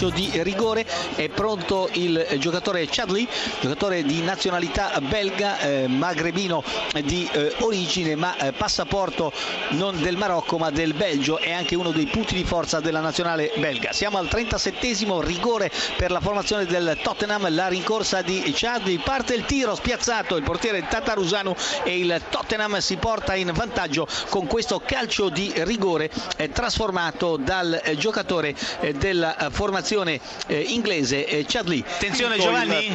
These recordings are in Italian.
calcio di rigore, è pronto il giocatore Chadley, giocatore di nazionalità belga, eh, magrebino di eh, origine, ma eh, passaporto non del Marocco ma del Belgio, è anche uno dei punti di forza della nazionale belga. Siamo al 37esimo rigore per la formazione del Tottenham, la rincorsa di Chadley, parte il tiro spiazzato, il portiere Tatarusanu e il Tottenham si porta in vantaggio con questo calcio di rigore eh, trasformato dal eh, giocatore eh, della eh, formazione eh, inglese eh, Chadley. Attenzione Giovanni.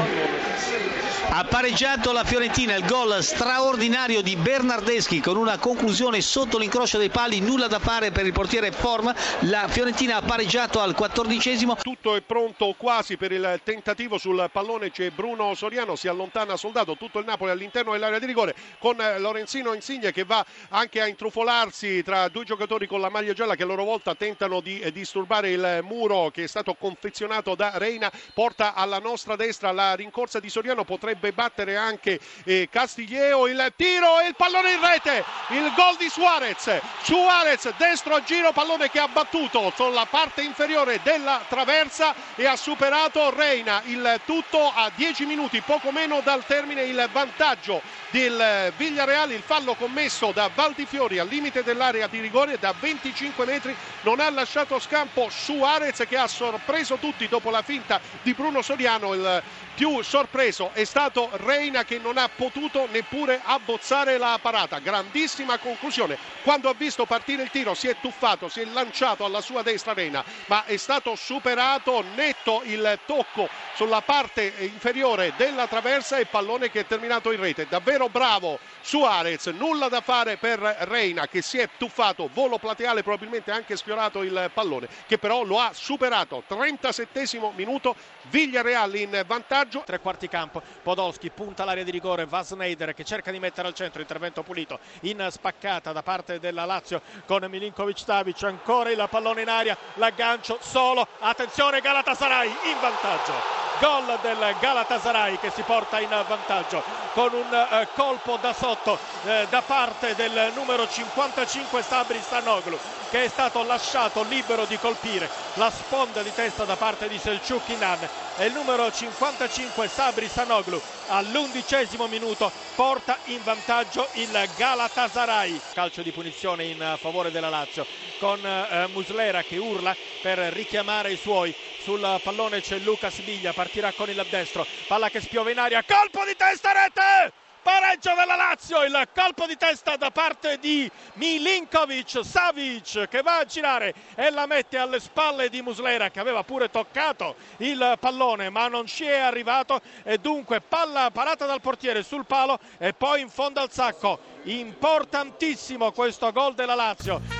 Ha pareggiato la Fiorentina, il gol straordinario di Bernardeschi con una conclusione sotto l'incrocio dei pali, nulla da fare per il portiere Form. La Fiorentina ha pareggiato al quattordicesimo. Tutto è pronto quasi per il tentativo sul pallone, c'è Bruno Soriano, si allontana Soldato, tutto il Napoli all'interno dell'area di rigore con Lorenzino Insigne che va anche a intrufolarsi tra due giocatori con la maglia gialla che a loro volta tentano di disturbare il muro che è stato confezionato da Reina, porta alla nostra destra la rincorsa di Soriano, potrebbe battere anche eh, Castiglieo il tiro e il pallone in rete il gol di Suarez. Suarez destro a giro pallone che ha battuto sulla parte inferiore della traversa e ha superato Reina. Il tutto a 10 minuti poco meno dal termine il vantaggio del Villareale il fallo commesso da Valdifiori al limite dell'area di rigore da 25 metri non ha lasciato scampo Suarez che ha sorpreso tutti dopo la finta di Bruno Soriano il più sorpreso è stato Reina che non ha potuto neppure abbozzare la parata. Grandissima conclusione. Quando ha visto partire il tiro si è tuffato, si è lanciato alla sua destra Reina, ma è stato superato netto il tocco sulla parte inferiore della traversa e pallone che è terminato in rete. Davvero bravo Suarez, nulla da fare per Reina che si è tuffato, volo plateale probabilmente anche sfiorato il pallone, che però lo ha superato. 37 minuto, Villareal in vantaggio. Tre quarti campo, Podolski punta l'area di rigore, va Snyder che cerca di mettere al centro, intervento pulito in spaccata da parte della Lazio con Milinkovic Stavic, ancora il pallone in aria, l'aggancio solo, attenzione Galatasaray in vantaggio gol del Galatasaray che si porta in vantaggio con un eh, colpo da sotto eh, da parte del numero 55 Sabri Stanoglu che è stato lasciato libero di colpire la sponda di testa da parte di Selçuk Inan. E il numero 55 Sabri Sanoglu all'undicesimo minuto porta in vantaggio il Galatasaray. Calcio di punizione in favore della Lazio con eh, Muslera che urla per richiamare i suoi sul pallone c'è Lucas Biglia partirà con il destro palla che spiove in aria colpo di testa rete pareggio della Lazio, il colpo di testa da parte di Milinkovic Savic che va a girare e la mette alle spalle di Muslera che aveva pure toccato il pallone ma non ci è arrivato e dunque palla parata dal portiere sul palo e poi in fondo al sacco. Importantissimo questo gol della Lazio.